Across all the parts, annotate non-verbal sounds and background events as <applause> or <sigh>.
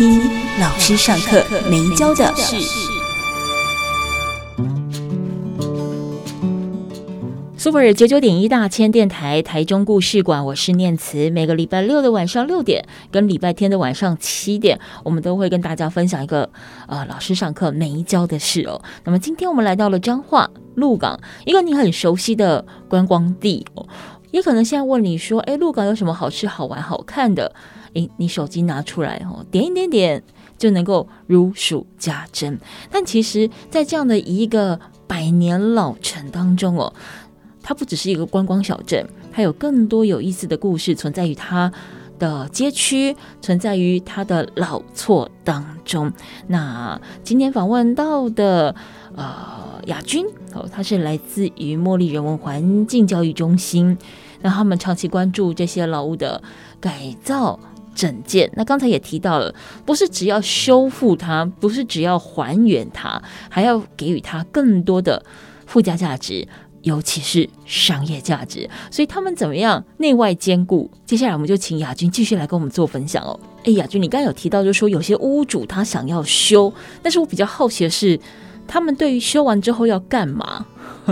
听老师上课没教的事。Super 九九点一大千电台台中故事馆，我是念慈。每个礼拜六的晚上六点跟礼拜天的晚上七点，我们都会跟大家分享一个呃老师上课没教的事哦。那么今天我们来到了彰化鹿港，一个你很熟悉的观光地哦。也可能现在问你说：“哎，鹿港有什么好吃、好玩、好看的？”哎，你手机拿出来哦，点一点点就能够如数家珍。但其实，在这样的一个百年老城当中哦，它不只是一个观光小镇，它有更多有意思的故事存在于它的街区，存在于它的老厝当中。那今天访问到的。呃，雅君哦，他是来自于茉莉人文环境教育中心，那他们长期关注这些老屋的改造整件。那刚才也提到了，不是只要修复它，不是只要还原它，还要给予它更多的附加价值，尤其是商业价值。所以他们怎么样内外兼顾？接下来我们就请亚军继续来跟我们做分享哦。哎，亚军，你刚刚有提到，就是说有些屋主他想要修，但是我比较好奇的是。他们对于修完之后要干嘛？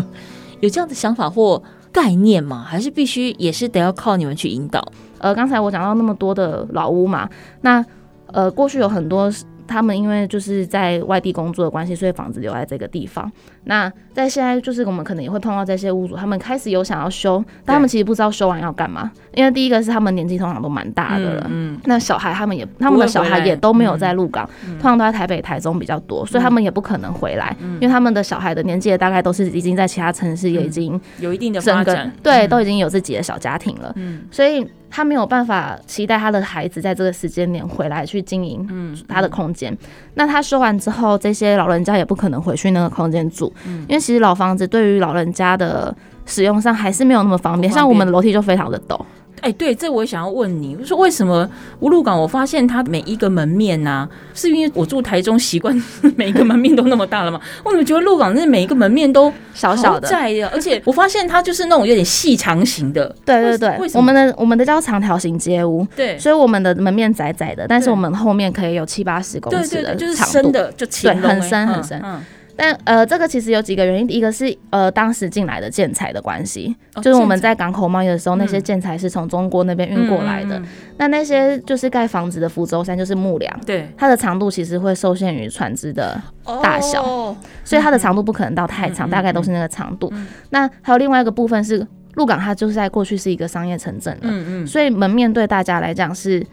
<laughs> 有这样的想法或概念吗？还是必须也是得要靠你们去引导？呃，刚才我讲到那么多的老屋嘛，那呃，过去有很多。他们因为就是在外地工作的关系，所以房子留在这个地方。那在现在，就是我们可能也会碰到这些屋主，他们开始有想要修，但他们其实不知道修完要干嘛。因为第一个是他们年纪通常都蛮大的了，嗯，那小孩他们也，他们的小孩也都没有在鹿港，通常都在台北、台中比较多，所以他们也不可能回来，因为他们的小孩的年纪也大概都是已经在其他城市也已经有一定的发展，对，都已经有自己的小家庭了，嗯，所以。他没有办法期待他的孩子在这个时间点回来去经营他的空间。那他修完之后，这些老人家也不可能回去那个空间住，因为其实老房子对于老人家的使用上还是没有那么方便。像我们的楼梯就非常的陡。哎，对，这我也想要问你，我说为什么鹿港？我发现它每一个门面呐、啊，是因为我住台中习惯 <laughs> 每一个门面都那么大了吗？<laughs> 我怎么觉得鹿港那每一个门面都小小的，而且我发现它就是那种有点细长型的。对对对，我们的我们的叫长条形街屋，对，所以我们的门面窄窄的，但是我们后面可以有七八十公尺的就是深的，就对，很深很深。嗯嗯但呃，这个其实有几个原因，一个是呃，当时进来的建材的关系，哦、就是我们在港口贸易的时候，嗯、那些建材是从中国那边运过来的。那那些就是盖房子的福州山，就是木梁，对，它的长度其实会受限于船只的大小，哦、所以它的长度不可能到太长，嗯、大概都是那个长度。那还有另外一个部分是，鹿港它就是在过去是一个商业城镇了，嗯嗯，所以门面对大家来讲是。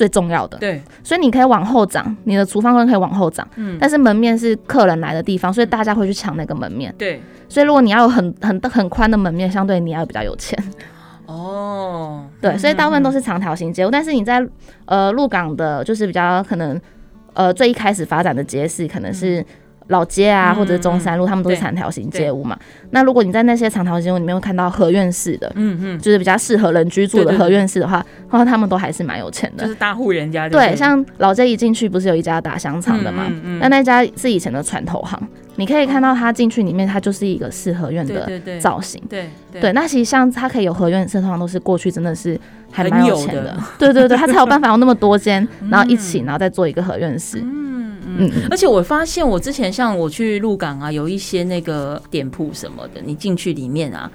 最重要的，对，所以你可以往后长，你的厨房可以往后长，嗯，但是门面是客人来的地方，所以大家会去抢那个门面，对，所以如果你要有很很很宽的门面，相对你要比较有钱，哦，对，所以大部分都是长条形街嗯，但是你在呃鹿港的，就是比较可能呃最一开始发展的街市，可能是。老街啊，或者中山路，他们都是长条形街屋嘛。那如果你在那些长条形街屋里面会看到合院式的，嗯嗯，就是比较适合人居住的合院式的话，然后他们都还是蛮有钱的，就是大户人家。对，像老街一进去不是有一家打香肠的嘛？那那家是以前的船头行，你可以看到它进去里面，它就是一个四合院的造型。对对，那其实像它可以有合院式，通常都是过去真的是还蛮有钱的。<laughs> 对对对，它才有办法有那么多间，然后一起，然后再做一个合院式。嗯，而且我发现，我之前像我去鹿港啊，有一些那个店铺什么的，你进去里面啊，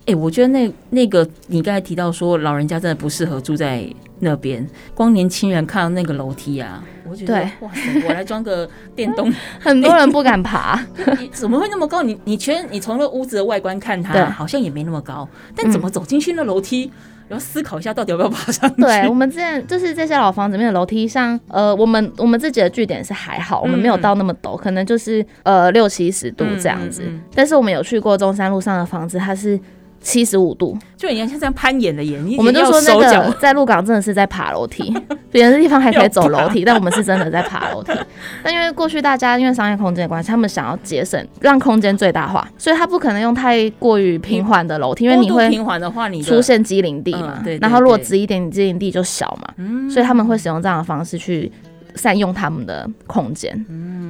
哎、欸，我觉得那那个你刚才提到说，老人家真的不适合住在那边，光年轻人看到那个楼梯啊，我觉得对哇塞，我来装个电动，<laughs> 很多人不敢爬，你怎么会那么高？你你全你从那屋子的外观看它，好像也没那么高，但怎么走进去那楼梯？要思考一下，到底要不要爬上去？对，我们之前就是这些老房子里面的楼梯上，呃，我们我们自己的据点是还好，我们没有到那么陡，可能就是呃六七十度这样子。但是我们有去过中山路上的房子，它是七十五度，就你像这样攀岩的岩，我们就说那个 <laughs> 在鹿港真的是在爬楼梯，<laughs> 别的地方还可以走楼梯，但我们是真的在爬楼梯。<laughs> 但因为过去大家因为商业空间的关系，他们想要节省，让空间最大化，所以他不可能用太过于平缓的楼梯，因为你会平缓的话，你出现机灵地嘛。然后如果直一点，你机灵地就小嘛。所以他们会使用这样的方式去善用他们的空间。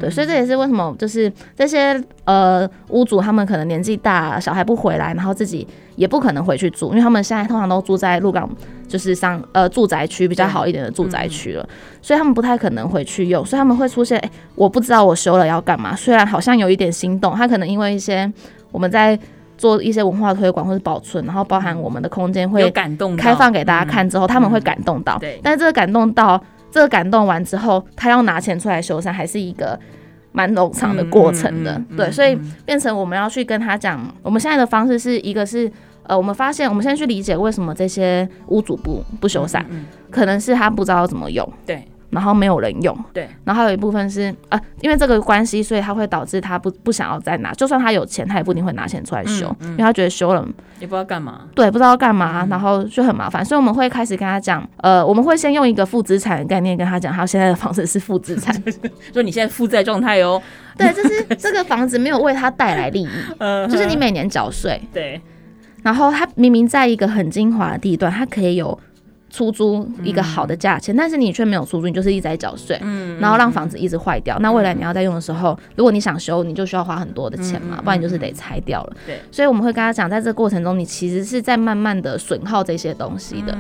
对，所以这也是为什么就是这些呃屋主他们可能年纪大，小孩不回来，然后自己也不可能回去住，因为他们现在通常都住在鹿港，就是上呃住宅区比较好一点的住宅区了，所以他们不太可能回去用，所以他们会出现，哎，我不知道我修了要干嘛，虽然好像有一点心动，他可能因为一些我们在做一些文化推广或者保存，然后包含我们的空间会开放给大家看之后，他们会感动到，对，但是这个感动到。这个感动完之后，他要拿钱出来修缮，还是一个蛮冗长的过程的。嗯嗯嗯、对，所以变成我们要去跟他讲，我们现在的方式是一个是，呃，我们发现，我们现在去理解为什么这些屋主不不修缮，可能是他不知道怎么用。对。然后没有人用，对，然后还有一部分是啊，因为这个关系，所以他会导致他不不想要再拿，就算他有钱，他也不一定会拿钱出来修，嗯嗯、因为他觉得修了也不知道干嘛，对，不知道干嘛，然后就很麻烦，所以我们会开始跟他讲，呃，我们会先用一个负资产的概念跟他讲，他现在的房子是负资产，<laughs> 说你现在负债状态哦，对，就是这个房子没有为他带来利益，<laughs> 就是你每年缴税，对，然后他明明在一个很精华的地段，他可以有。出租一个好的价钱，嗯、但是你却没有出租，你就是一直在缴税，嗯、然后让房子一直坏掉。嗯、那未来你要再用的时候，如果你想修，你就需要花很多的钱嘛，嗯、不然你就是得拆掉了。对，所以我们会跟他讲，在这个过程中，你其实是在慢慢的损耗这些东西的。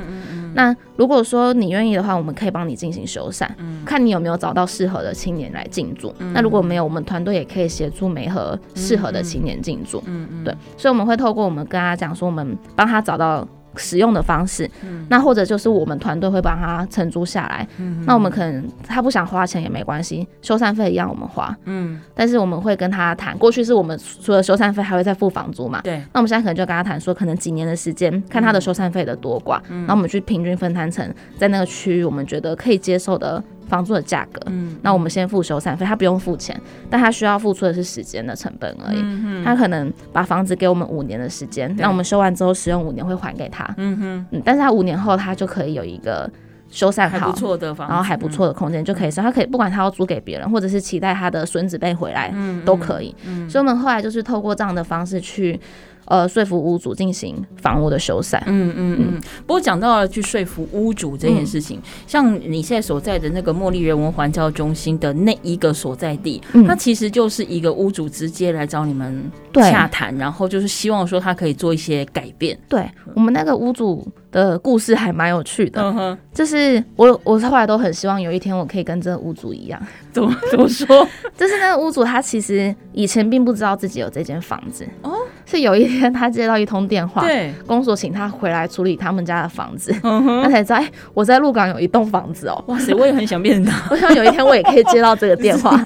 那如果说你愿意的话，我们可以帮你进行修缮，嗯、看你有没有找到适合的青年来进驻。嗯、那如果没有，我们团队也可以协助媒合适合的青年进驻。嗯嗯，对，所以我们会透过我们跟他讲说，我们帮他找到。使用的方式，嗯、那或者就是我们团队会帮他承租下来。嗯、那我们可能他不想花钱也没关系，修缮费一样我们花。嗯，但是我们会跟他谈，过去是我们除了修缮费还会再付房租嘛？对。那我们现在可能就跟他谈说，可能几年的时间，看他的修缮费的多寡，嗯、然后我们去平均分摊成在那个区域我们觉得可以接受的。房租的价格，嗯，那我们先付修缮费，他不用付钱，但他需要付出的是时间的成本而已。嗯哼，他可能把房子给我们五年的时间，那我们修完之后使用五年会还给他。嗯哼，嗯，但是他五年后他就可以有一个修缮好，然后还不错的空间就可以生，他可以不管他要租给别人，或者是期待他的孙子辈回来，嗯，都可以。嗯，所以我们后来就是透过这样的方式去。呃，说服屋主进行房屋的修缮。嗯嗯嗯。不过讲到了去说服屋主这件事情，嗯、像你现在所在的那个茉莉人文环教中心的那一个所在地，嗯、它其实就是一个屋主直接来找你们洽谈，然后就是希望说他可以做一些改变。对，我们那个屋主的故事还蛮有趣的，嗯、就是我我后来都很希望有一天我可以跟这个屋主一样，<laughs> 怎么怎么说？<laughs> 就是那个屋主他其实以前并不知道自己有这间房子。哦。是有一天，他接到一通电话，对，公所请他回来处理他们家的房子，他才知道，哎、欸，我在鹿港有一栋房子哦，哇塞，我也很想变成他，<laughs> 我想有一天我也可以接到这个电话，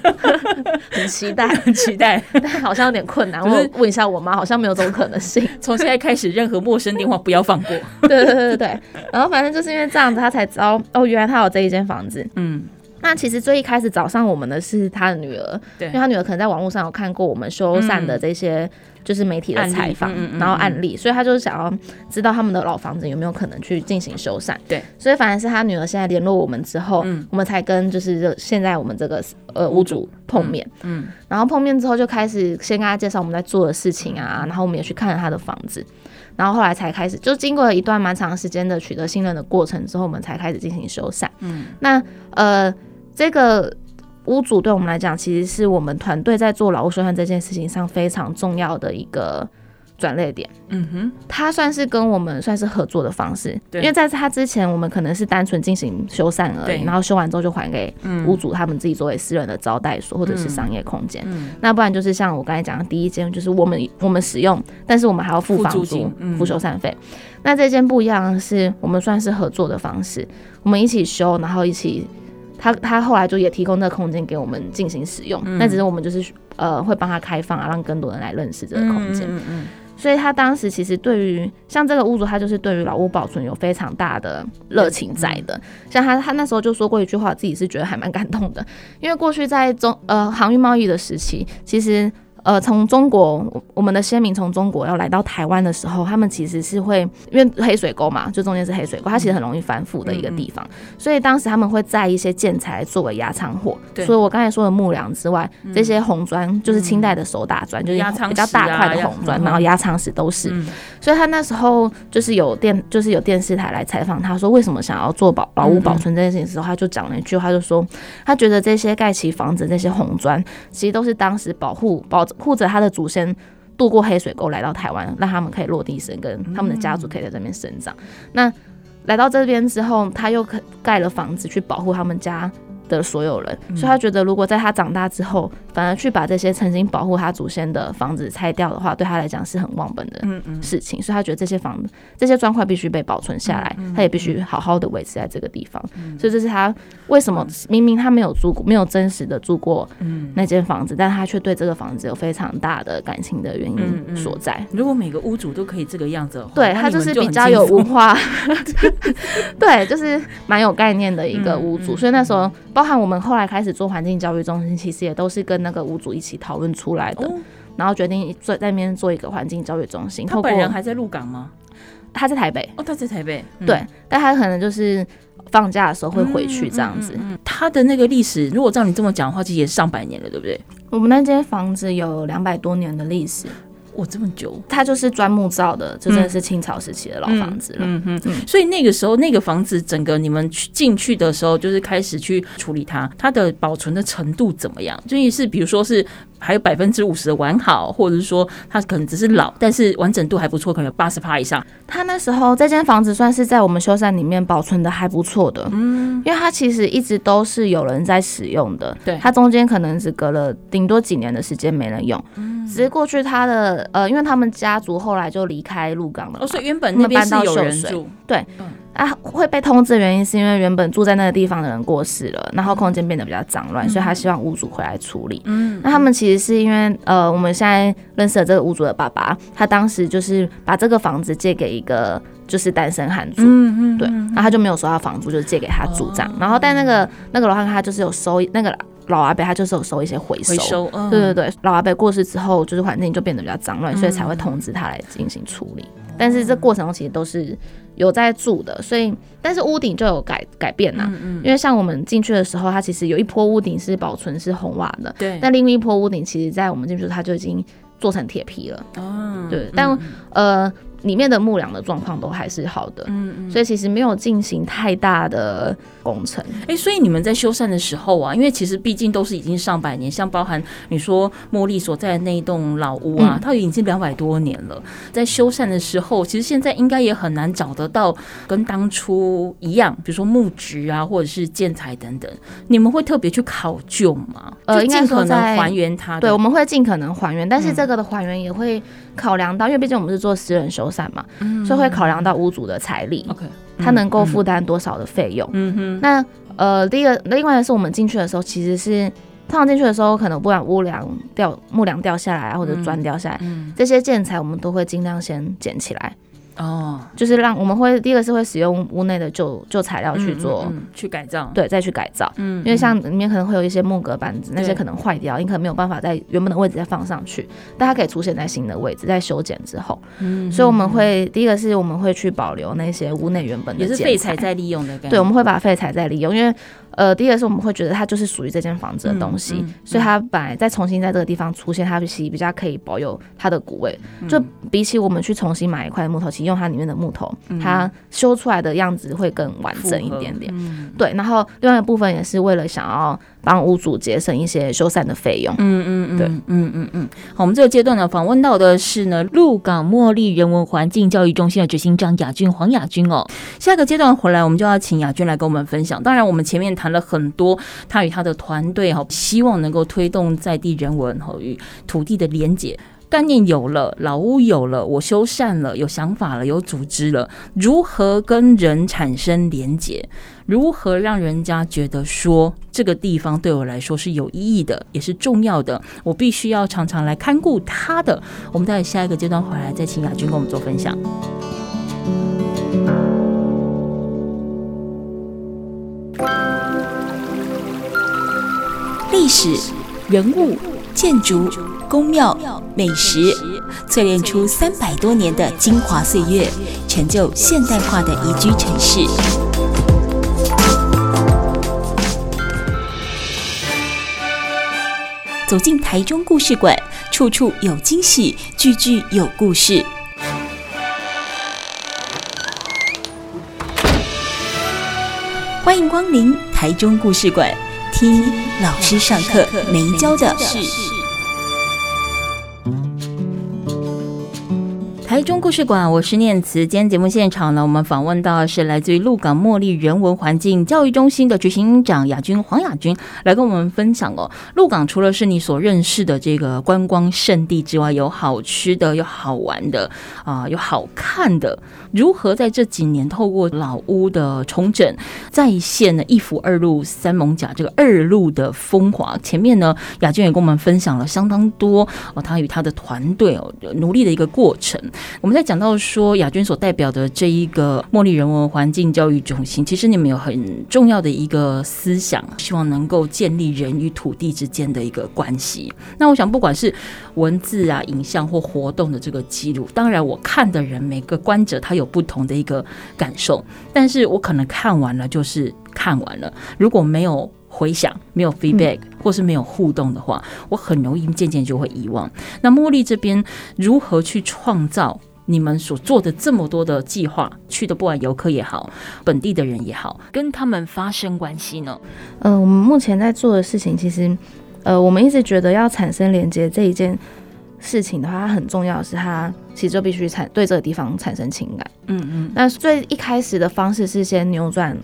很期待，很期待，但好像有点困难，我问一下我妈，好像没有这种可能性。从现在开始，任何陌生电话不要放过。对对对对对，<laughs> 然后反正就是因为这样子，他才知道，哦，原来他有这一间房子，嗯。那其实最一开始找上我们的是他的女儿，对，因为他女儿可能在网络上有看过我们修缮的这些就是媒体的采访，然后案例，所以他就是想要知道他们的老房子有没有可能去进行修缮，对，所以反而是他女儿现在联络我们之后，嗯，我们才跟就是现在我们这个呃屋主。碰面，嗯，然后碰面之后就开始先跟他介绍我们在做的事情啊，然后我们也去看了他的房子，然后后来才开始，就经过了一段蛮长时间的取得信任的过程之后，我们才开始进行修缮，嗯，那呃。这个屋主对我们来讲，其实是我们团队在做劳务修缮这件事情上非常重要的一个转捩点。嗯哼，他算是跟我们算是合作的方式，对因为在他之前，我们可能是单纯进行修缮而已，对然后修完之后就还给屋主他们自己作为私人的招待所或者是商业空间。嗯，那不然就是像我刚才讲的第一间，就是我们我们使用，但是我们还要付房租、付、嗯、修缮费。那这间不一样的是，我们算是合作的方式，我们一起修，然后一起。他他后来就也提供那个空间给我们进行使用，那、嗯、只是我们就是呃会帮他开放啊，让更多人来认识这个空间。嗯，所以他当时其实对于像这个屋主，他就是对于老屋保存有非常大的热情在的。嗯、像他他那时候就说过一句话，自己是觉得还蛮感动的，因为过去在中呃航运贸易的时期，其实。呃，从中国，我们的先民从中国要来到台湾的时候，他们其实是会因为黑水沟嘛，就中间是黑水沟，它其实很容易反腐的一个地方，嗯嗯、所以当时他们会在一些建材作为压仓货。对，所以我刚才说的木梁之外，嗯、这些红砖就是清代的手打砖，嗯、就是比较大块的红砖，然后压舱石都是。嗯、所以他那时候就是有电，就是有电视台来采访他说，为什么想要做保保护保存这件事情的时候，他就讲了一句话，就说他觉得这些盖起房子这些红砖，其实都是当时保护保。护着他的祖先渡过黑水沟来到台湾，让他们可以落地生根，他们的家族可以在这边生长。那来到这边之后，他又盖了房子去保护他们家的所有人，所以他觉得，如果在他长大之后，反而去把这些曾经保护他祖先的房子拆掉的话，对他来讲是很忘本的事情。所以他觉得这些房子、这些砖块必须被保存下来，他也必须好好的维持在这个地方。所以这是他为什么明明他没有住过、没有真实的住过那间房子，但他却对这个房子有非常大的感情的原因所在。如果每个屋主都可以这个样子，对，他就是比较有文化，<laughs> 对，就是蛮有概念的一个屋主。所以那时候。包含我们后来开始做环境教育中心，其实也都是跟那个屋主一起讨论出来的，哦、然后决定做在那边做一个环境教育中心。他本人还在鹿港吗？他在台北。哦，他在台北。嗯、对，但他可能就是放假的时候会回去这样子。他的那个历史，如果照你这么讲的话，其实也是上百年了，对不对？我们那间房子有两百多年的历史。哇，这么久，它就是砖木造的，这真的是清朝时期的老房子了。嗯嗯，所以那个时候，那个房子整个你们去进去的时候，就是开始去处理它，它的保存的程度怎么样？就是比如说是。还有百分之五十的完好，或者是说它可能只是老，但是完整度还不错，可能有八十趴以上。他那时候这间房子算是在我们修缮里面保存的还不错的，嗯，因为它其实一直都是有人在使用的，对，它中间可能只隔了顶多几年的时间没人用，嗯，只是过去他的呃，因为他们家族后来就离开鹿港了，哦，所以原本那边是有人住，对，嗯。啊，会被通知的原因是因为原本住在那个地方的人过世了，然后空间变得比较脏乱，所以他希望屋主回来处理。嗯，那他们其实是因为呃，我们现在认识的这个屋主的爸爸，他当时就是把这个房子借给一个就是单身汉住，嗯嗯，对，然后他就没有收到房租，就是借给他住这样。然后但那个那个老汉他就是有收那个老阿伯，他就是有收一些回收，回收，对对对，老阿伯过世之后，就是环境就变得比较脏乱，所以才会通知他来进行处理。但是这过程中其实都是。有在住的，所以但是屋顶就有改改变呐，嗯嗯，因为像我们进去的时候，它其实有一坡屋顶是保存是红瓦的，对，但另一坡屋顶其实在我们进去它就已经做成铁皮了，哦，对，但、嗯、呃。里面的木梁的状况都还是好的，嗯嗯，所以其实没有进行太大的工程。哎、欸，所以你们在修缮的时候啊，因为其实毕竟都是已经上百年，像包含你说茉莉所在的那一栋老屋啊，嗯、它已经两百多年了。在修缮的时候，其实现在应该也很难找得到跟当初一样，比如说木质啊，或者是建材等等。你们会特别去考究吗？呃，尽可能还原它。对，我们会尽可能还原，但是这个的还原也会。考量到，因为毕竟我们是做私人修缮嘛，嗯、所以会考量到屋主的财力，OK，他能够负担多少的费用。嗯哼，那呃，第一个，另外的是我们进去的时候，其实是通常进去的时候，可能不管屋梁掉木梁掉下来啊，或者砖掉下来，嗯嗯、这些建材我们都会尽量先捡起来。哦，就是让我们会第一个是会使用屋内的旧旧材料去做、嗯嗯、去改造，对，再去改造。嗯，因为像里面可能会有一些木格板子，嗯、那些可能坏掉，你可能没有办法在原本的位置再放上去，但它可以出现在新的位置，在修剪之后。嗯，所以我们会、嗯、第一个是我们会去保留那些屋内原本的也是废材再利用的感觉。对，我们会把废材再利用，因为。呃，第一个是我们会觉得它就是属于这间房子的东西，嗯嗯、所以它本来再重新在这个地方出现，它其实比较可以保有它的古味。嗯、就比起我们去重新买一块木头，其实用它里面的木头，嗯、它修出来的样子会更完整一点点。嗯、对，然后另外一部分也是为了想要。帮屋主节省一些修缮的费用。嗯嗯嗯，对，嗯嗯嗯。好，我们这个阶段呢，访问到的是呢，鹿港茉莉人文环境教育中心的执行长雅君黄雅君哦。下一个阶段回来，我们就要请雅君来跟我们分享。当然，我们前面谈了很多，他与他的团队哈，希望能够推动在地人文和与土地的连结。概念有了，老屋有了，我修缮了，有想法了，有组织了，如何跟人产生连结？如何让人家觉得说这个地方对我来说是有意义的，也是重要的？我必须要常常来看顾它的。我们待下一个阶段回来再请雅君跟我们做分享。历史人物。建筑、宫庙、美食，淬炼出三百多年的精华岁月，成就现代化的宜居城市。走进台中故事馆，处处有惊喜，句句有故事。欢迎光临台中故事馆，听老师上课没教的事。台中故事馆，我是念慈。今天节目现场呢，我们访问到的是来自于鹿港茉莉人文环境教育中心的执行长雅君黄雅君，来跟我们分享哦。鹿港除了是你所认识的这个观光胜地之外，有好吃的，有好玩的啊、有好看的。如何在这几年透过老屋的重整，再现了一府二鹿三艋甲这个二鹿的风华？前面呢，雅君也跟我们分享了相当多哦，他与他的团队哦努力的一个过程。我们在讲到说雅君所代表的这一个茉莉人文环境教育中心，其实你们有很重要的一个思想，希望能够建立人与土地之间的一个关系。那我想，不管是文字啊、影像或活动的这个记录，当然我看的人每个观者他有不同的一个感受，但是我可能看完了就是看完了，如果没有回响、没有 feedback 或是没有互动的话，我很容易渐渐就会遗忘。那茉莉这边如何去创造你们所做的这么多的计划？去的不管游客也好，本地的人也好，跟他们发生关系呢？呃，我们目前在做的事情，其实呃，我们一直觉得要产生连接这一件事情的话，它很重要的是它其实就必须产对这个地方产生情感。嗯嗯。那最一开始的方式是先扭转。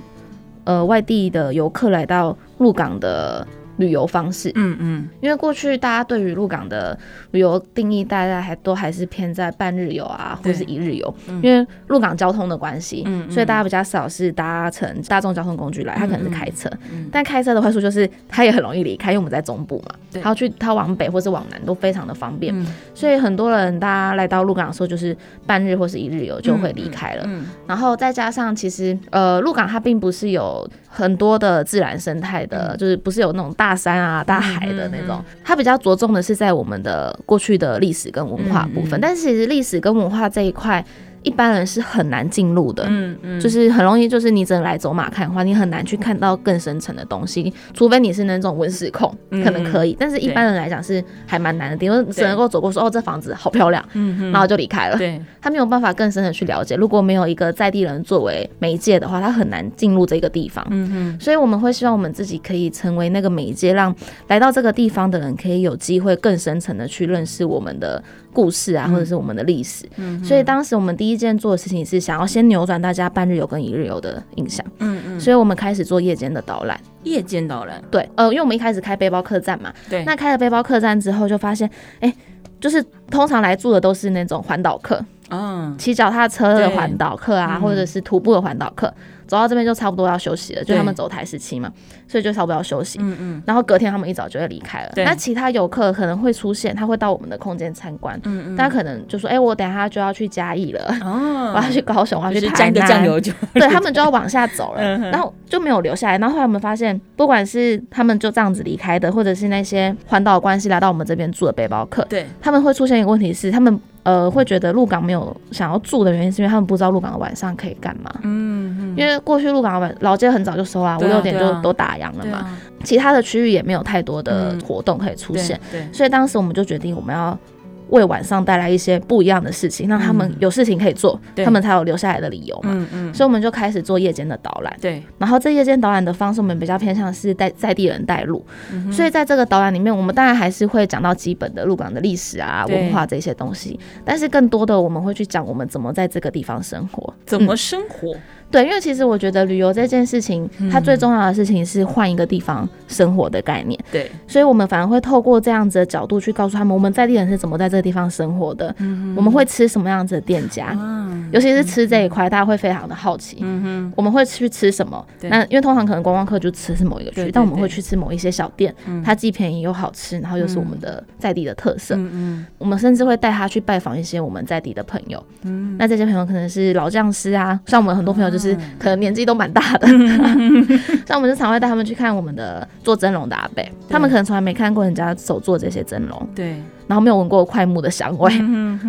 呃，外地的游客来到鹿港的旅游方式，嗯嗯，因为过去大家对于鹿港的旅游定义，大家还都还是偏在半日游啊，或者是一日游，嗯、因为鹿港交通的关系，嗯，所以大家比较少是搭乘大众交通工具来，他可能是开车，嗯、但开车的坏处就是他也很容易离开，因为我们在中部嘛，对，他要去他往北或是往南都非常的方便，嗯、所以很多人大家来到鹿港的时候就是半日或是一日游就会离开了，然后再加上其实呃鹿港它并不是有很多的自然生态的，嗯、就是不是有那种大。大山啊，大海的那种，它比较着重的是在我们的过去的历史跟文化部分，但是其实历史跟文化这一块。一般人是很难进入的，嗯嗯，就是很容易，就是你只能来走马看花，你很难去看到更深层的东西，除非你是那种文史控，可能可以，但是一般人来讲是还蛮难的，因为只能够走过说哦，这房子好漂亮，嗯，然后就离开了，对，他没有办法更深的去了解，如果没有一个在地人作为媒介的话，他很难进入这个地方，嗯嗯，所以我们会希望我们自己可以成为那个媒介，让来到这个地方的人可以有机会更深层的去认识我们的。故事啊，或者是我们的历史，嗯，所以当时我们第一件做的事情是想要先扭转大家半日游跟一日游的印象，嗯嗯，所以我们开始做夜间的导览，夜间导览，对，呃，因为我们一开始开背包客栈嘛，对，那开了背包客栈之后就发现，哎、欸，就是通常来住的都是那种环岛客，嗯，骑脚踏车的环岛客啊，或者是徒步的环岛客。走到这边就差不多要休息了，就他们走台时期嘛，所以就差不多要休息。嗯嗯。然后隔天他们一早就会离开了。对。那其他游客可能会出现，他会到我们的空间参观。嗯嗯。大家可能就说：“哎，我等下就要去嘉义了，哦，<laughs> 我要去高雄，我要去台南。”酱油酒。<laughs> 对，他们就要往下走了，然后就没有留下来。然后后来我们发现，不管是他们就这样子离开的，或者是那些环岛关系来到我们这边住的背包客，对，他们会出现一个问题是，他们。呃，会觉得鹿港没有想要住的原因，是因为他们不知道鹿港的晚上可以干嘛。嗯嗯。因为过去鹿港的晚老街很早就收啦，五六点就都打烊了嘛。其他的区域也没有太多的活动可以出现。对。所以当时我们就决定，我们要。为晚上带来一些不一样的事情，让他们有事情可以做，嗯、他们才有留下来的理由嘛。嗯嗯、所以我们就开始做夜间的导览。对。然后这夜间导览的方式，我们比较偏向是带在地人带路。嗯、所以在这个导览里面，我们当然还是会讲到基本的鹿港的历史啊、文化这些东西，但是更多的我们会去讲我们怎么在这个地方生活，怎么生活。嗯对，因为其实我觉得旅游这件事情，它最重要的事情是换一个地方生活的概念。对，所以我们反而会透过这样子的角度去告诉他们，我们在地人是怎么在这个地方生活的。嗯，我们会吃什么样子的店家，嗯尤其是吃这一块，大家会非常的好奇。嗯哼，我们会去吃什么？那因为通常可能观光客就吃是某一个区，但我们会去吃某一些小店，它既便宜又好吃，然后又是我们的在地的特色。嗯嗯，我们甚至会带他去拜访一些我们在地的朋友。嗯，那这些朋友可能是老匠师啊，像我们很多朋友就是。就是可能年纪都蛮大的。<laughs> 像我们就常会带他们去看我们的做蒸笼的阿伯，他们可能从来没看过人家手做这些蒸笼，对，然后没有闻过快木的香味，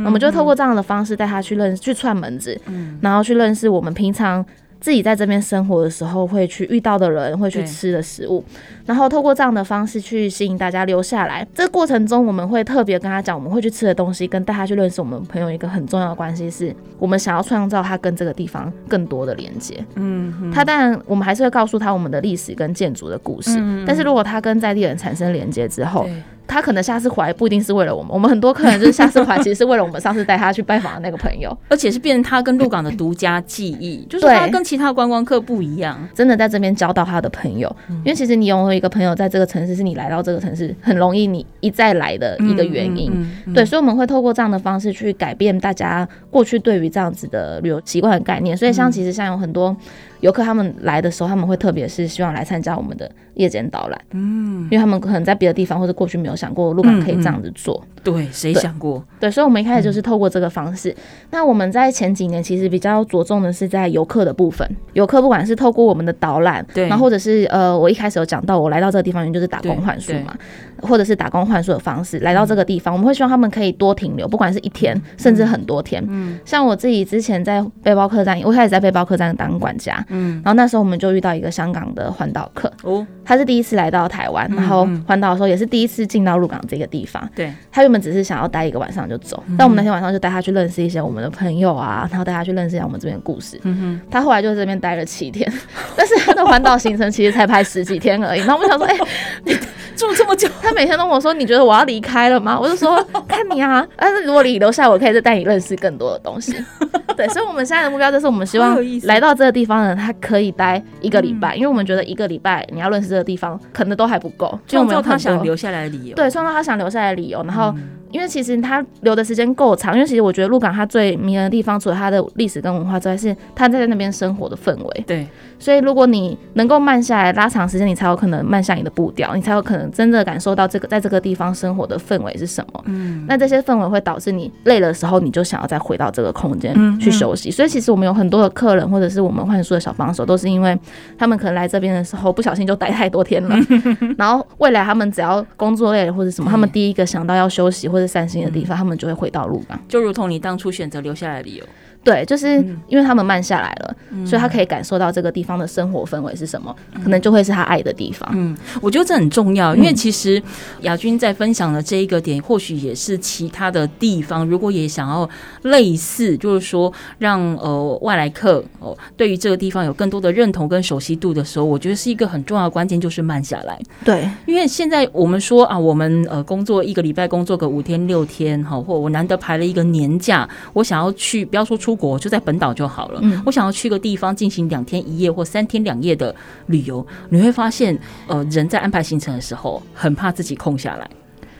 我们就透过这样的方式带他去认识，去串门子，然后去认识我们平常。自己在这边生活的时候，会去遇到的人，会去吃的食物，然后透过这样的方式去吸引大家留下来。这个过程中，我们会特别跟他讲，我们会去吃的东西，跟带他去认识我们朋友一个很重要的关系，是我们想要创造他跟这个地方更多的连接。嗯，他当然我们还是会告诉他我们的历史跟建筑的故事，嗯但是如果他跟在地人产生连接之后。他可能下次回来不一定是为了我们，我们很多客人就是下次回来 <laughs> 其实是为了我们上次带他去拜访的那个朋友，而且是变成他跟鹿港的独家记忆，就是他跟其他观光客不一样，真的在这边交到他的朋友。因为其实你拥有一个朋友在这个城市，是你来到这个城市很容易你一再来的一个原因。对，所以我们会透过这样的方式去改变大家过去对于这样子的旅游习惯的概念。所以像其实像有很多。游客他们来的时候，他们会特别是希望来参加我们的夜间导览，嗯，因为他们可能在别的地方或者过去没有想过鹿港可以这样子做。嗯嗯、对，谁想过？对，所以，我们一开始就是透过这个方式。嗯、那我们在前几年其实比较着重的是在游客的部分，游客不管是透过我们的导览，对，然后或者是呃，我一开始有讲到，我来到这个地方原因就是打工换宿嘛。或者是打工换宿的方式来到这个地方，我们会希望他们可以多停留，不管是一天，甚至很多天。嗯，像我自己之前在背包客栈，我一开始在背包客栈当管家，嗯，然后那时候我们就遇到一个香港的环岛客，哦，他是第一次来到台湾，然后环岛的时候也是第一次进到鹿港这个地方，对，他原本只是想要待一个晚上就走，但我们那天晚上就带他去认识一些我们的朋友啊，然后带他去认识一下我们这边的故事。嗯哼，他后来就在这边待了七天，<laughs> 但是他的环岛行程其实才拍十几天而已。然后我们想说，哎，你住这么久，<laughs> 他每天都。我说：“你觉得我要离开了吗？”我就说：“ <laughs> 看你啊，但是如果你留下，我可以再带你认识更多的东西。<laughs> ”对，所以，我们现在的目标就是，我们希望来到这个地方的人，他可以待一个礼拜，因为我们觉得一个礼拜你要认识这个地方，可能都还不够。就我们有他想留下来的理由，对，创造他想留下来的理由，然后。因为其实它留的时间够长，因为其实我觉得鹿港它最迷人的地方，除了它的历史跟文化之外，是它在那边生活的氛围。对，所以如果你能够慢下来，拉长时间，你才有可能慢下你的步调，你才有可能真的感受到这个在这个地方生活的氛围是什么。嗯，那这些氛围会导致你累的时候，你就想要再回到这个空间去休息。嗯嗯。所以其实我们有很多的客人，或者是我们换宿的小帮手，都是因为他们可能来这边的时候不小心就待太多天了，<laughs> 然后未来他们只要工作累了或者什么，他们第一个想到要休息或者散心的地方。他们就会回到鹿港，就如同你当初选择留下来的理由。对，就是因为他们慢下来了，嗯、所以他可以感受到这个地方的生活氛围是什么，嗯、可能就会是他爱的地方。嗯，我觉得这很重要，因为其实亚军在分享的这一个点，或许也是其他的地方，如果也想要类似，就是说让呃外来客哦、呃、对于这个地方有更多的认同跟熟悉度的时候，我觉得是一个很重要的关键，就是慢下来。对，因为现在我们说啊，我们呃工作一个礼拜工作个五天六天，好，或我难得排了一个年假，我想要去，不要说出。国就在本岛就好了。嗯，我想要去个地方进行两天一夜或三天两夜的旅游，你会发现，呃，人在安排行程的时候，很怕自己空下来。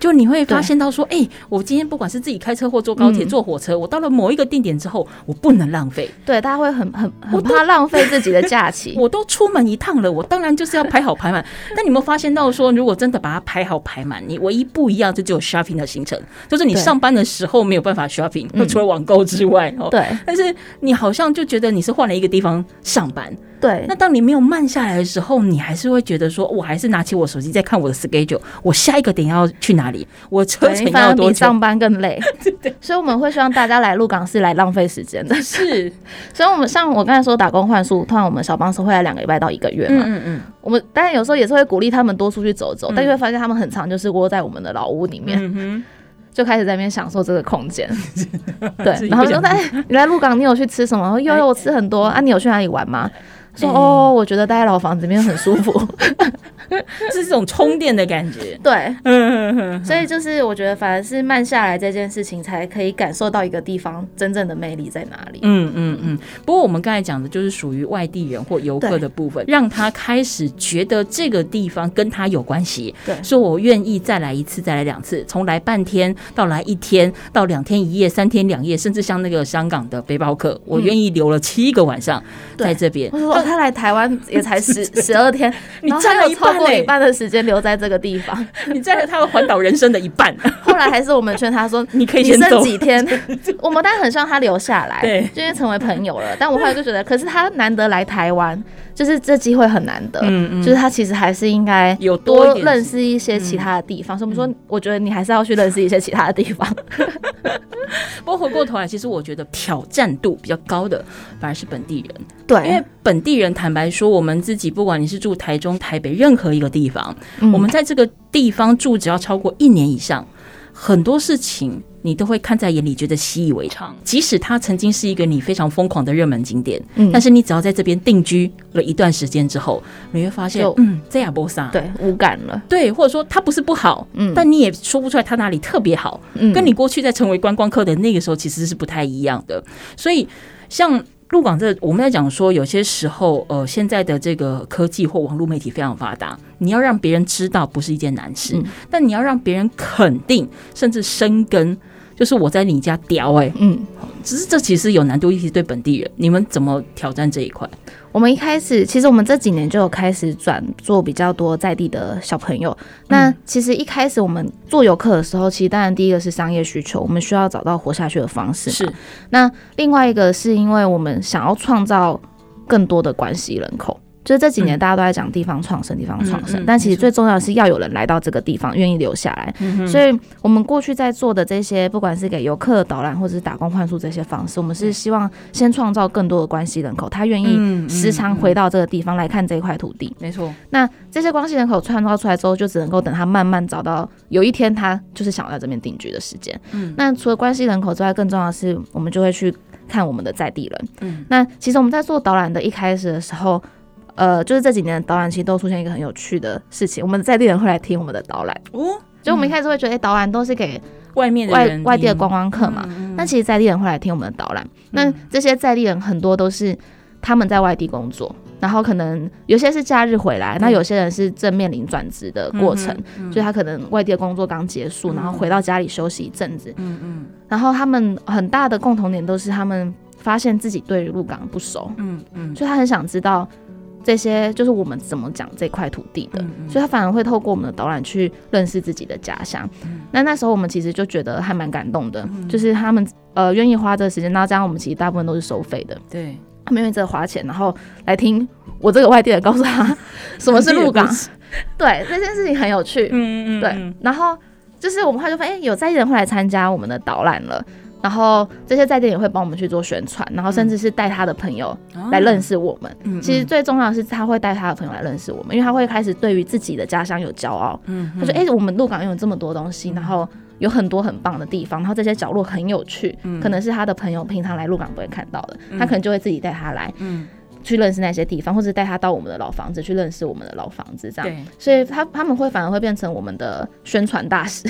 就你会发现到说，哎、欸，我今天不管是自己开车或坐高铁、坐火车，我到了某一个定点之后，我不能浪费。对，大家会很很很怕浪费自己的假期。<laughs> 我都出门一趟了，我当然就是要排好排满。但你有没有发现到说，如果真的把它排好排满，你唯一不一样就只有 shopping 的行程，就是你上班的时候没有办法 shopping，那除了网购之外，哦，对。但是你好像就觉得你是换了一个地方上班。对，那当你没有慢下来的时候，你还是会觉得说，我还是拿起我手机在看我的 schedule，我下一个点要去哪里？我车程要多久？比上班更累。<laughs> 对，所以我们会希望大家来鹿港是来浪费时间的。<laughs> 是，<laughs> 所以我们像我刚才说打工换宿，通常我们小帮手会来两个礼拜到一个月嘛。嗯嗯。我们当然有时候也是会鼓励他们多出去走走，嗯、但是会发现他们很长就是窝在我们的老屋里面，嗯、就开始在那边享受这个空间。对，然后说：“哎，你来鹿港，你有去吃什么？有有，我吃很多啊。你有去哪里玩吗？”说哦，我觉得待在老房子里面很舒服，<laughs> 是这种充电的感觉。对，嗯所以就是我觉得反而是慢下来这件事情，才可以感受到一个地方真正的魅力在哪里。嗯嗯嗯。不过我们刚才讲的就是属于外地人或游客的部分，让他开始觉得这个地方跟他有关系。对，说我愿意再来一次，再来两次，从来半天到来一天，到两天一夜、三天两夜，甚至像那个香港的背包客，我愿意留了七个晚上在这边。他来台湾也才十 <laughs> 十二天，你占了一半过一半的时间留在这个地方，<laughs> 你占了他的环岛人生的一半。<laughs> 后来还是我们劝他说：“你可以先走几天。”我们当然很希望他留下来，对，就因为成为朋友了。但我后来就觉得，可是他难得来台湾。就是这机会很难得，嗯嗯，就是他其实还是应该有多认识一些其他的地方。所以我们说，我觉得你还是要去认识一些其他的地方。不过回过头来，其实我觉得挑战度比较高的反而是本地人。对，因为本地人坦白说，我们自己不管你是住台中、台北任何一个地方，嗯，我们在这个地方住只要超过一年以上，很多事情。你都会看在眼里，觉得习以为常。即使它曾经是一个你非常疯狂的热门景点，嗯，但是你只要在这边定居了一段时间之后，你会发现，嗯，这亚波萨对无感了，对，或者说它不是不好，嗯，但你也说不出来它哪里特别好，嗯，跟你过去在成为观光客的那个时候其实是不太一样的。所以，像鹿港这，我们在讲说，有些时候，呃，现在的这个科技或网络媒体非常发达，你要让别人知道不是一件难事，嗯，但你要让别人肯定，甚至生根。就是我在你家屌哎、欸，嗯，只是这其实有难度，一直对本地人，你们怎么挑战这一块？我们一开始，其实我们这几年就有开始转做比较多在地的小朋友。那其实一开始我们做游客的时候，其实当然第一个是商业需求，我们需要找到活下去的方式。是，那另外一个是因为我们想要创造更多的关系人口。就是这几年大家都在讲地方创生，地方创生，但其实最重要的是要有人来到这个地方，愿意留下来。所以，我们过去在做的这些，不管是给游客导览或者是打工换宿这些方式，我们是希望先创造更多的关系人口，他愿意时常回到这个地方来看这一块土地。没错。那这些关系人口创造出来之后，就只能够等他慢慢找到有一天他就是想要在这边定居的时间。嗯。那除了关系人口之外，更重要的是我们就会去看我们的在地人。嗯。那其实我们在做导览的一开始的时候。呃，就是这几年的导览其实都出现一个很有趣的事情，我们在地人会来听我们的导览哦。就我们一开始会觉得，哎，导览都是给外面的外外地的观光客嘛。那其实在地人会来听我们的导览。那这些在地人很多都是他们在外地工作，然后可能有些是假日回来，那有些人是正面临转职的过程，所以他可能外地的工作刚结束，然后回到家里休息一阵子。嗯嗯。然后他们很大的共同点都是他们发现自己对于鹿港不熟。嗯嗯。所以他很想知道。这些就是我们怎么讲这块土地的，所以他反而会透过我们的导览去认识自己的家乡。嗯、那那时候我们其实就觉得还蛮感动的，嗯、就是他们呃愿意花这个时间，那这样我们其实大部分都是收费的。对，他们愿意这个花钱，然后来听我这个外地人告诉他什么是鹿港。<laughs> 对，这件事情很有趣。嗯嗯嗯。对，然后就是我们后来就发现，哎，有在地人会来参加我们的导览了。然后这些在店也会帮我们去做宣传，然后甚至是带他的朋友来认识我们。嗯、其实最重要的是他会带他的朋友来认识我们，因为他会开始对于自己的家乡有骄傲。嗯，他说：“哎、欸，我们鹿港有这么多东西，然后有很多很棒的地方，然后这些角落很有趣，可能是他的朋友平常来鹿港不会看到的，他可能就会自己带他来。”嗯。去认识那些地方，或者带他到我们的老房子去认识我们的老房子，这样。对。所以他他们会反而会变成我们的宣传大使。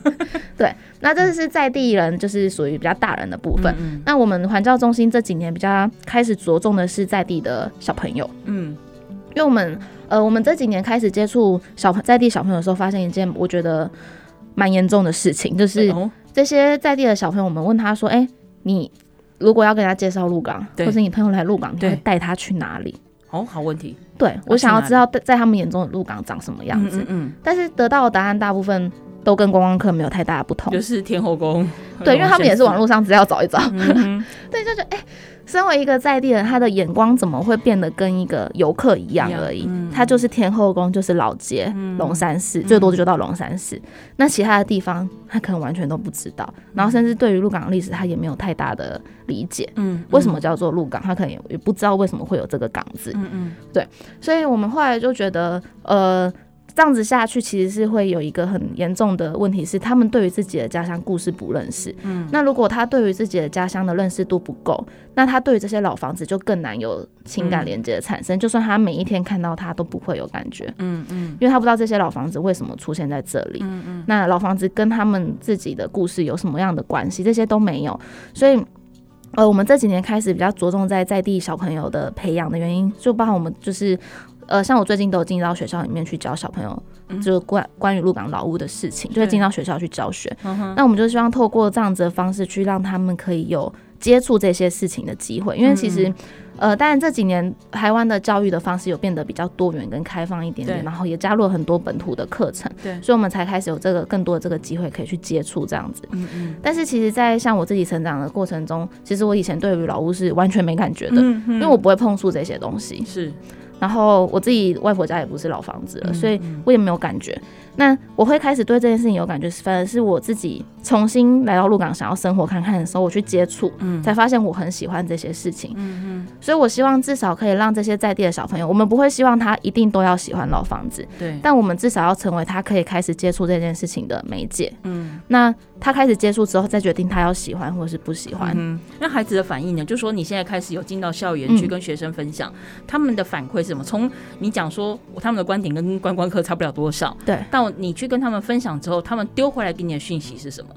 <laughs> 对。那这是在地人，就是属于比较大人的部分。嗯嗯。那我们环教中心这几年比较开始着重的是在地的小朋友。嗯。因为我们呃，我们这几年开始接触小在地小朋友的时候，发现一件我觉得蛮严重的事情，就是这些在地的小朋友，我们问他说：“哎，你？”如果要跟他介绍鹿港，或是你朋友来鹿港，你会带他去哪里？哦，好问题。对，我想要知道在他们眼中的鹿港长什么样子。嗯，嗯，嗯，但是得到的答案大部分都跟观光客没有太大的不同，就是天后宫。对，因为他们也是网络上只要找一找。嗯、<laughs> 对，就觉得哎。欸身为一个在地人，他的眼光怎么会变得跟一个游客一样而已？嗯、他就是天后宫，就是老街、龙山寺，嗯、最多就到龙山寺。嗯、那其他的地方，他可能完全都不知道。嗯、然后，甚至对于鹿港历史，他也没有太大的理解。嗯，为什么叫做鹿港？他可能也也不知道为什么会有这个港字。嗯嗯，对。所以我们后来就觉得，呃。这样子下去，其实是会有一个很严重的问题，是他们对于自己的家乡故事不认识。嗯，那如果他对于自己的家乡的认识度不够，那他对于这些老房子就更难有情感连接的产生。嗯、就算他每一天看到他都不会有感觉。嗯嗯，因为他不知道这些老房子为什么出现在这里。嗯嗯，那老房子跟他们自己的故事有什么样的关系？这些都没有。所以，呃，我们这几年开始比较着重在在地小朋友的培养的原因，就包括我们就是。呃，像我最近都有进到学校里面去教小朋友，就是关关于鹿港老屋的事情，就会进到学校去教学。那我们就希望透过这样子的方式去让他们可以有接触这些事情的机会，因为其实。呃，当然这几年台湾的教育的方式有变得比较多元跟开放一点点，然后也加入了很多本土的课程，对，所以我们才开始有这个更多的这个机会可以去接触这样子。嗯嗯。但是其实，在像我自己成长的过程中，其实我以前对于老屋是完全没感觉的，嗯嗯，因为我不会碰触这些东西。是。然后我自己外婆家也不是老房子了，所以我也没有感觉。那我会开始对这件事情有感觉，反而是我自己重新来到鹿港，想要生活看看的时候，我去接触，嗯，才发现我很喜欢这些事情，嗯嗯，所以我希望至少可以让这些在地的小朋友，我们不会希望他一定都要喜欢老房子，对，但我们至少要成为他可以开始接触这件事情的媒介，嗯，那他开始接触之后，再决定他要喜欢或是不喜欢。嗯，那孩子的反应呢？就说你现在开始有进到校园去跟学生分享，他们的反馈是什么？从你讲说他们的观点跟观光客差不了多少，对，但你去跟他们分享之后，他们丢回来给你的讯息是什么？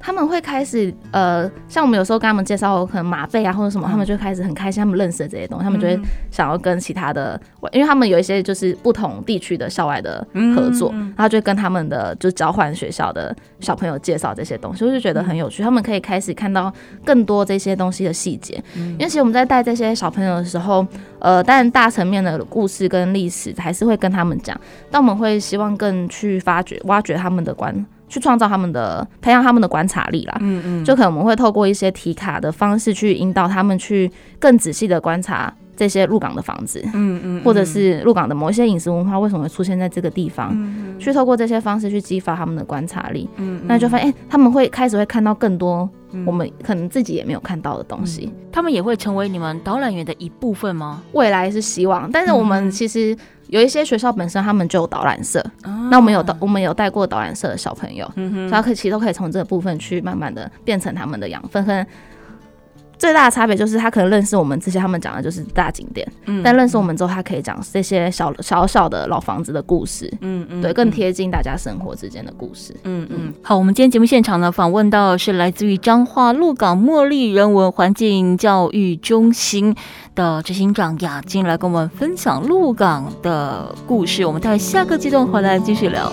他们会开始呃，像我们有时候跟他们介绍可能马费啊或者什么，他们就开始很开心，他们认识的这些东西，他们就会想要跟其他的，因为他们有一些就是不同地区的校外的合作，然后就跟他们的就交换学校的小朋友介绍这些东西，我就觉得很有趣。他们可以开始看到更多这些东西的细节，因为其实我们在带这些小朋友的时候，呃，当然大层面的故事跟历史还是会跟他们讲，但我们会希望更去发掘、挖掘他们的观。去创造他们的，培养他们的观察力啦。嗯嗯，就可能我们会透过一些题卡的方式去引导他们去更仔细的观察这些入港的房子。嗯嗯，或者是入港的某一些饮食文化为什么会出现在这个地方？嗯，去透过这些方式去激发他们的观察力。嗯，那就发现，哎，他们会开始会看到更多我们可能自己也没有看到的东西。他们也会成为你们导览员的一部分吗？未来是希望，但是我们其实。有一些学校本身他们就有导览社，啊、那我们有导我们有带过导览社的小朋友，嗯、哼所以他可以其实都可以从这个部分去慢慢的变成他们的养分。可能最大的差别就是他可能认识我们这些他们讲的就是大景点，嗯、但认识我们之后，他可以讲这些小小小的老房子的故事，嗯嗯，对，更贴近大家生活之间的故事，嗯嗯。好，我们今天节目现场呢访问到是来自于彰化鹿港茉莉人文环境教育中心的执行长雅静来跟我们分享鹿港的故事，我们待会下个阶段回来继续聊。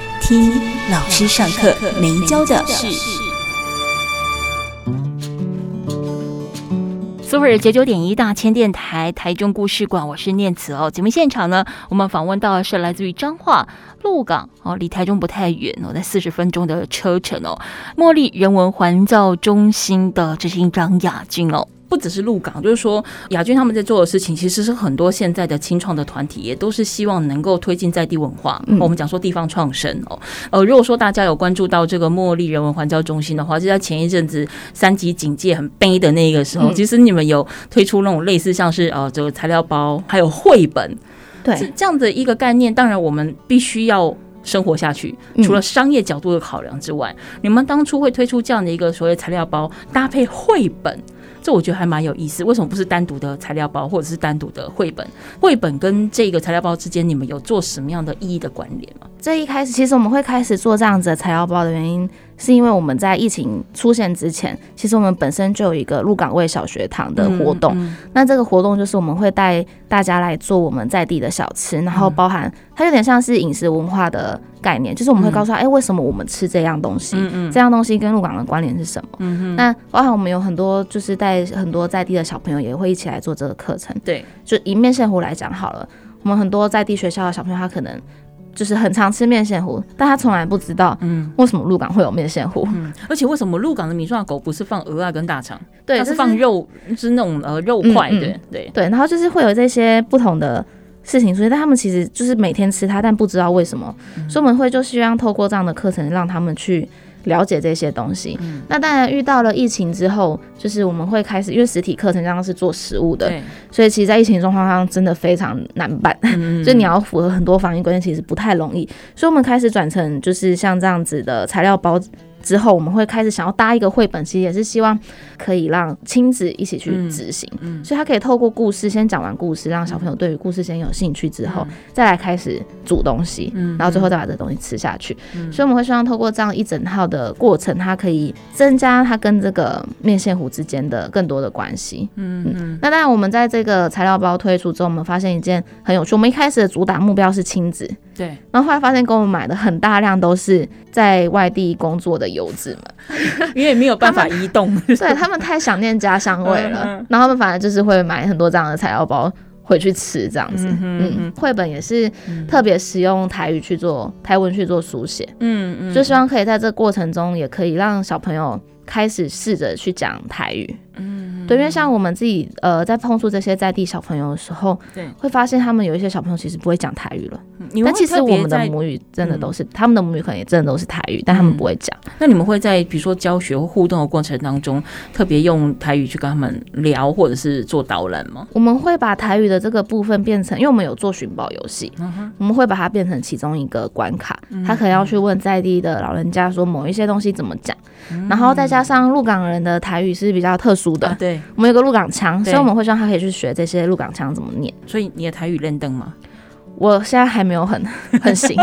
听老师上课没教的事。Super 九九点一大千电台台中故事馆，我是念慈哦。节目现场呢，我们访问到的是来自于彰化鹿港哦，离台中不太远哦，在四十分钟的车程哦。茉莉人文环造中心的执行长雅君哦。不只是鹿港，就是说亚军他们在做的事情，其实是很多现在的青创的团体也都是希望能够推进在地文化。嗯、我们讲说地方创生哦，呃，如果说大家有关注到这个茉莉人文环教中心的话，就在前一阵子三级警戒很悲的那个时候，嗯、其实你们有推出那种类似像是呃这个材料包，还有绘本，对这样的一个概念。当然，我们必须要生活下去，除了商业角度的考量之外，嗯、你们当初会推出这样的一个所谓材料包搭配绘本。这我觉得还蛮有意思，为什么不是单独的材料包，或者是单独的绘本？绘本跟这个材料包之间，你们有做什么样的意义的关联吗？这一开始，其实我们会开始做这样子的材料包的原因，是因为我们在疫情出现之前，其实我们本身就有一个鹿港味小学堂的活动。嗯嗯、那这个活动就是我们会带大家来做我们在地的小吃，然后包含它有点像是饮食文化的概念，就是我们会告诉他，哎、为什么我们吃这样东西？这样东西跟鹿港的关联是什么？那包含我们有很多就是带很多在地的小朋友也会一起来做这个课程。对，就以面线糊来讲好了，我们很多在地学校的小朋友他可能。就是很常吃面线糊，但他从来不知道，嗯，为什么鹿港会有面线糊，嗯，而且为什么鹿港的米蒜狗不是放鹅啊跟大肠，对，它是放肉，就是那种呃肉块，对对、嗯、对，然后就是会有这些不同的事情出现，但他们其实就是每天吃它，但不知道为什么，嗯、所以我们会就希望透过这样的课程让他们去了解这些东西。嗯、那当然遇到了疫情之后，就是我们会开始，因为实体课程刚刚是做实物的，对所以其实，在疫情状况上真的非常难办。嗯、就你要符合很多防疫规定，其实不太容易。所以我们开始转成就是像这样子的材料包。之后我们会开始想要搭一个绘本，其实也是希望可以让亲子一起去执行，嗯嗯、所以他可以透过故事先讲完故事，让小朋友对于故事先有兴趣，之后、嗯、再来开始煮东西，嗯、然后最后再把这东西吃下去。嗯、所以我们会希望透过这样一整套的过程，它可以增加它跟这个面线糊之间的更多的关系。嗯那当然，我们在这个材料包推出之后，我们发现一件很有趣，我们一开始的主打目标是亲子。对，然后后来发现，给我们买的很大量都是在外地工作的游子们，<laughs> 因为没有办法移动，<laughs> 对他们太想念家乡味了。嗯嗯、然后他们反而就是会买很多这样的材料包回去吃，这样子。嗯，绘本也是特别使用台语去做台文去做书写。嗯嗯，就希望可以在这个过程中，也可以让小朋友开始试着去讲台语。嗯，对，因为像我们自己呃，在碰触这些在地小朋友的时候，对，会发现他们有一些小朋友其实不会讲台语了。嗯、但其实我们的母语真的都是、嗯、他们的母语，可能也真的都是台语，但他们不会讲、嗯。那你们会在比如说教学或互动的过程当中，特别用台语去跟他们聊，或者是做导览吗？我们会把台语的这个部分变成，因为我们有做寻宝游戏，嗯、我们会把它变成其中一个关卡。他可能要去问在地的老人家说某一些东西怎么讲，嗯、然后再加上鹿港人的台语是比较特殊的。啊、对。我们有个鹿港腔，所以我们会希望他可以去学这些鹿港腔怎么念。所以你的台语练登吗？我现在还没有很 <laughs> 很行，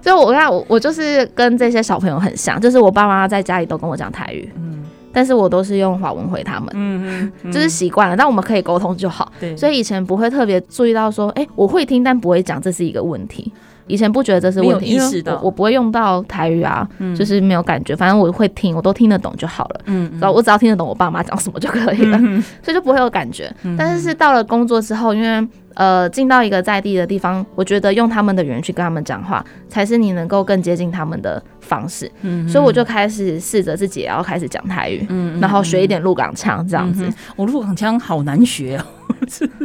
就我看我我就是跟这些小朋友很像，就是我爸妈在家里都跟我讲台语，嗯，但是我都是用华文回他们，嗯嗯，就是习惯了，但我们可以沟通就好。对，所以以前不会特别注意到说，哎、欸，我会听但不会讲，这是一个问题。以前不觉得这是问题，意识到我，我不会用到台语啊，嗯、就是没有感觉，反正我会听，我都听得懂就好了。嗯，然后我只要听得懂我爸妈讲什么就可以了，嗯、所以就不会有感觉。嗯、但是是到了工作之后，因为呃进到一个在地的地方，我觉得用他们的语言去跟他们讲话，才是你能够更接近他们的方式。嗯，所以我就开始试着自己也要开始讲台语，嗯，然后学一点鹿港腔这样子。嗯、我鹿港腔好难学哦。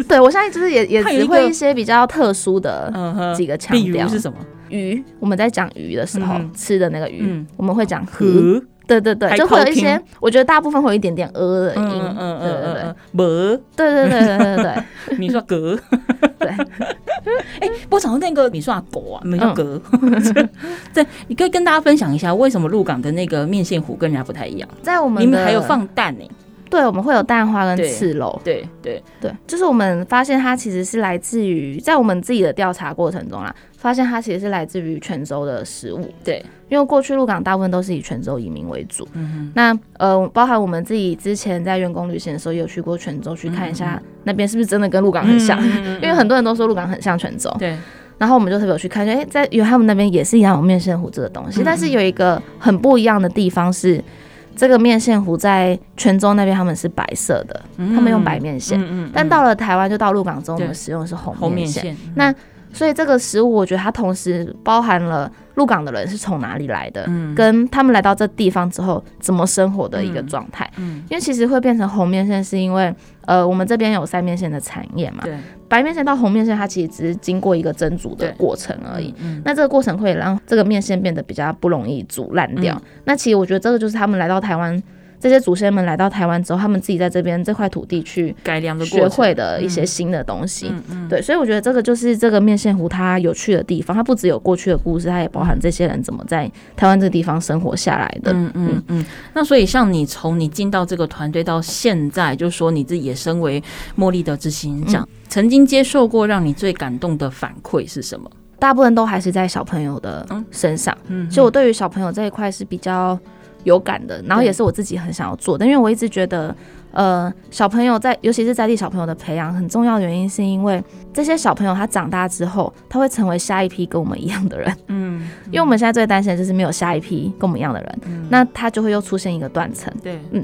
对，我现在就是也也只会一些比较特殊的几个腔调。是什么？鱼，我们在讲鱼的时候吃的那个鱼，我们会讲河。对对对，就会有一些，我觉得大部分会有一点点呃的音。嗯嗯嗯对对，没。对对对对对对，你说格。对。哎，<laughs> <laughs> 不讲那个，你说阿狗啊，你说格。<laughs> 对，你可以跟大家分享一下，为什么鹿港的那个面线糊跟人家不太一样？在我们，你们还有放蛋呢。对，我们会有蛋花跟刺肉。对对对，就是我们发现它其实是来自于在我们自己的调查过程中啦，发现它其实是来自于泉州的食物。对，因为过去鹿港大部分都是以泉州移民为主。嗯哼。那呃，包含我们自己之前在员工旅行的时候，也有去过泉州去看一下那边是不是真的跟鹿港很像，因为很多人都说鹿港很像泉州。对。然后我们就特别有去看，哎，在因为他们那边也是一样有面线糊这个东西，但是有一个很不一样的地方是。这个面线糊在泉州那边他们是白色的，嗯、他们用白面线，嗯嗯嗯、但到了台湾就到鹿港之后，我们使用的是红面线。面那所以这个食物，我觉得它同时包含了鹿港的人是从哪里来的，嗯、跟他们来到这地方之后怎么生活的一个状态。嗯嗯、因为其实会变成红面线，是因为呃，我们这边有三面线的产业嘛。对白面线到红面线，它其实只是经过一个蒸煮的过程而已。嗯嗯、那这个过程会让这个面线变得比较不容易煮烂掉。嗯、那其实我觉得这个就是他们来到台湾，这些祖先们来到台湾之后，他们自己在这边这块土地去改良的学会的一些新的东西。嗯嗯、对，所以我觉得这个就是这个面线糊它有趣的地方，它不只有过去的故事，它也包含这些人怎么在台湾这个地方生活下来的。嗯嗯嗯，嗯。那所以像你从你进到这个团队到现在，就是说你自己也身为茉莉的执行长。嗯曾经接受过让你最感动的反馈是什么？大部分都还是在小朋友的身上。嗯，所以我对于小朋友这一块是比较有感的，然后也是我自己很想要做的。因为我一直觉得，呃，小朋友在，尤其是在地小朋友的培养，很重要的原因是因为这些小朋友他长大之后，他会成为下一批跟我们一样的人。<laughs> 嗯，因为我们现在最担心的就是没有下一批跟我们一样的人，那他就会又出现一个断层。对，嗯。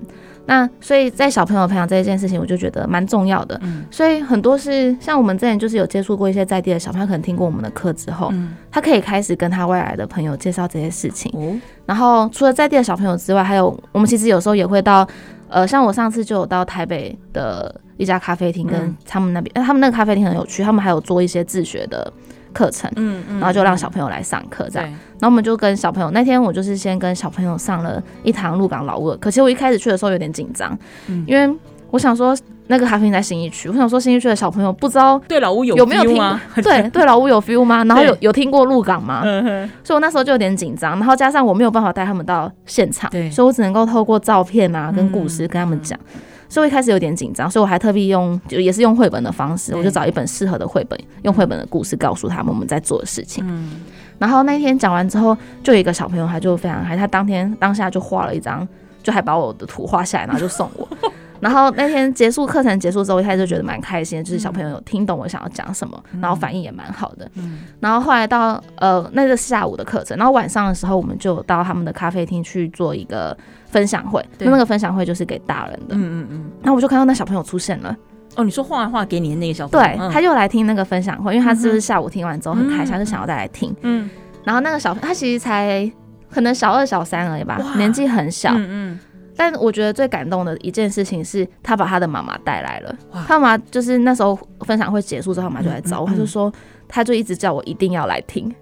那所以，在小朋友培养这一件事情，我就觉得蛮重要的。嗯，所以很多是像我们之前就是有接触过一些在地的小朋友，可能听过我们的课之后，嗯，他可以开始跟他未来的朋友介绍这些事情。哦，然后除了在地的小朋友之外，还有我们其实有时候也会到，呃，像我上次就有到台北的一家咖啡厅，跟他们那边，嗯，他们那个咖啡厅很有趣，他们还有做一些自学的。课程，嗯嗯，然后就让小朋友来上课这样。然后我们就跟小朋友那天我就是先跟小朋友上了一堂鹿港老屋，可其实我一开始去的时候有点紧张，因为我想说。那个咖啡厅在新一区，我想说新一区的小朋友不知道对老屋有有没有听吗？对 <laughs> 对老屋有 feel 吗？然后有有听过鹿港吗？所以我那时候就有点紧张，然后加上我没有办法带他们到现场，所以我只能够透过照片啊跟故事跟他们讲，所以我一开始有点紧张，所以我还特地用就也是用绘本的方式，我就找一本适合的绘本，用绘本的故事告诉他们我们在做的事情。嗯然后那天讲完之后，就有一个小朋友他就非常嗨，他当天当下就画了一张，就还把我的图画下来，然后就送我。然后那天结束课程结束之后，一开始就觉得蛮开心的，就是小朋友有听懂我想要讲什么，然后反应也蛮好的。然后后来到呃那个下午的课程，然后晚上的时候我们就到他们的咖啡厅去做一个分享会，那那个分享会就是给大人的。嗯嗯嗯。然后我就看到那小朋友出现了。哦，你说画画给你的那个小朋友？对，他就来听那个分享会，因为他是不是下午听完之后很开心，就想要再来听。嗯。然后那个小朋友他其实才可能小二小三而已吧，年纪很小。嗯嗯。但我觉得最感动的一件事情是，他把他的妈妈带来了。他妈就是那时候分享会结束之后，妈妈就来找我，他就说，他就一直叫我一定要来听。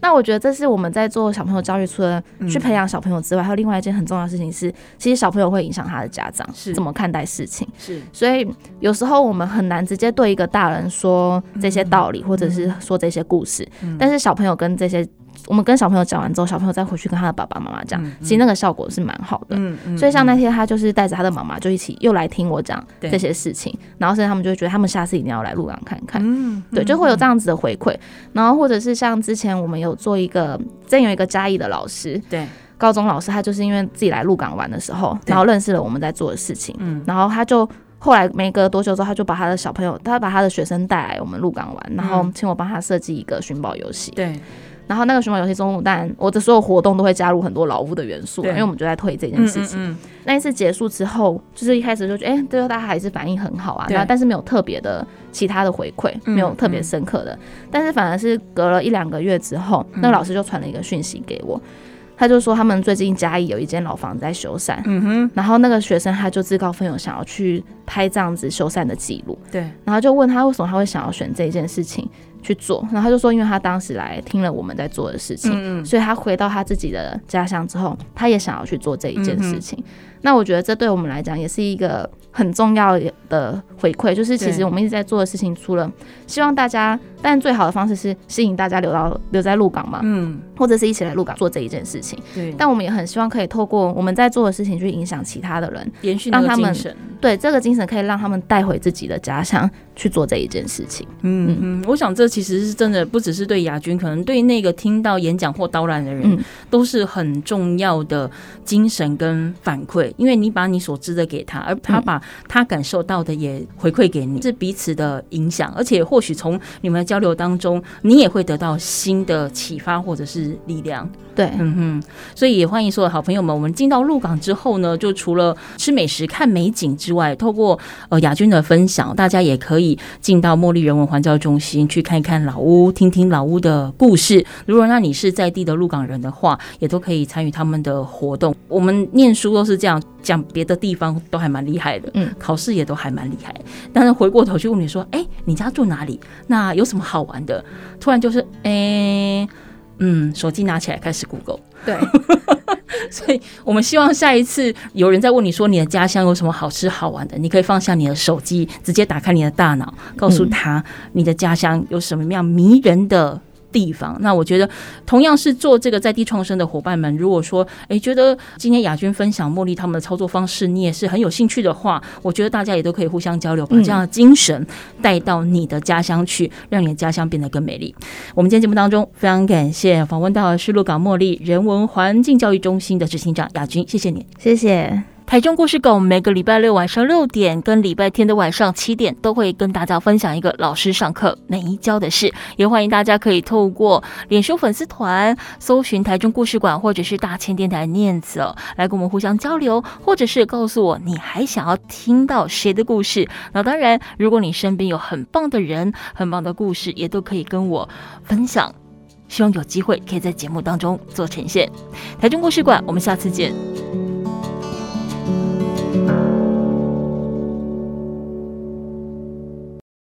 那我觉得这是我们在做小朋友教育，除了去培养小朋友之外，还有另外一件很重要的事情是，其实小朋友会影响他的家长是怎么看待事情。是，所以有时候我们很难直接对一个大人说这些道理，或者是说这些故事，但是小朋友跟这些。我们跟小朋友讲完之后，小朋友再回去跟他的爸爸妈妈讲，其实那个效果是蛮好的。嗯嗯。所以像那天他就是带着他的妈妈就一起又来听我讲这些事情，然后甚至他们就会觉得他们下次一定要来鹿港看看。嗯。对，就会有这样子的回馈。然后或者是像之前我们有做一个，真有一个嘉义的老师，对，高中老师，他就是因为自己来鹿港玩的时候，然后认识了我们在做的事情，嗯，然后他就后来没隔多久之后，他就把他的小朋友，他把他的学生带来我们鹿港玩，然后请我帮他设计一个寻宝游戏。对。然后那个循环游戏中，但我的所有活动都会加入很多老屋的元素，因为我们就在推这件事情。那一次结束之后，就是一开始就觉得，哎，对，大家还是反应很好啊，对，但是没有特别的其他的回馈，没有特别深刻的。但是反而是隔了一两个月之后，那个老师就传了一个讯息给我，他就说他们最近嘉义有一间老房子在修缮，嗯哼，然后那个学生他就自告奋勇想要去拍这样子修缮的记录，对，然后就问他为什么他会想要选这一件事情。去做，然后他就说，因为他当时来听了我们在做的事情，嗯、所以他回到他自己的家乡之后，他也想要去做这一件事情。嗯、那我觉得这对我们来讲也是一个很重要的回馈，就是其实我们一直在做的事情，除了希望大家，但最好的方式是吸引大家留到留在鹿港嘛，嗯，或者是一起来鹿港做这一件事情。对，但我们也很希望可以透过我们在做的事情去影响其他的人，延续让他们对这个精神可以让他们带回自己的家乡去做这一件事情。嗯嗯，我想这。其实是真的，不只是对亚军，可能对那个听到演讲或导览的人，都是很重要的精神跟反馈。因为你把你所知的给他，而他把他感受到的也回馈给你，是彼此的影响。而且或许从你们的交流当中，你也会得到新的启发或者是力量。对，嗯哼，所以也欢迎所有好朋友们。我们进到鹿港之后呢，就除了吃美食、看美景之外，透过呃亚军的分享，大家也可以进到茉莉人文环教中心去看一看老屋，听听老屋的故事。如果那你是在地的鹿港人的话，也都可以参与他们的活动。我们念书都是这样讲，别的地方都还蛮厉害的，嗯，考试也都还蛮厉害。但是回过头去问你说，哎，你家住哪里？那有什么好玩的？突然就是，哎。嗯，手机拿起来开始 Google。对，<laughs> 所以我们希望下一次有人在问你说你的家乡有什么好吃好玩的，你可以放下你的手机，直接打开你的大脑，告诉他你的家乡有什么样迷人的。地方，那我觉得同样是做这个在地创生的伙伴们，如果说诶觉得今天亚军分享茉莉他们的操作方式，你也是很有兴趣的话，我觉得大家也都可以互相交流，把这样的精神带到你的家乡去，让你的家乡变得更美丽。我们今天节目当中非常感谢访问到的是鹿港茉莉人文环境教育中心的执行长亚军，谢谢你，谢谢。台中故事馆每个礼拜六晚上六点跟礼拜天的晚上七点都会跟大家分享一个老师上课没教的事，也欢迎大家可以透过脸书粉丝团搜寻台中故事馆或者是大千电台念子哦，来跟我们互相交流，或者是告诉我你还想要听到谁的故事。那当然，如果你身边有很棒的人、很棒的故事，也都可以跟我分享。希望有机会可以在节目当中做呈现。台中故事馆，我们下次见。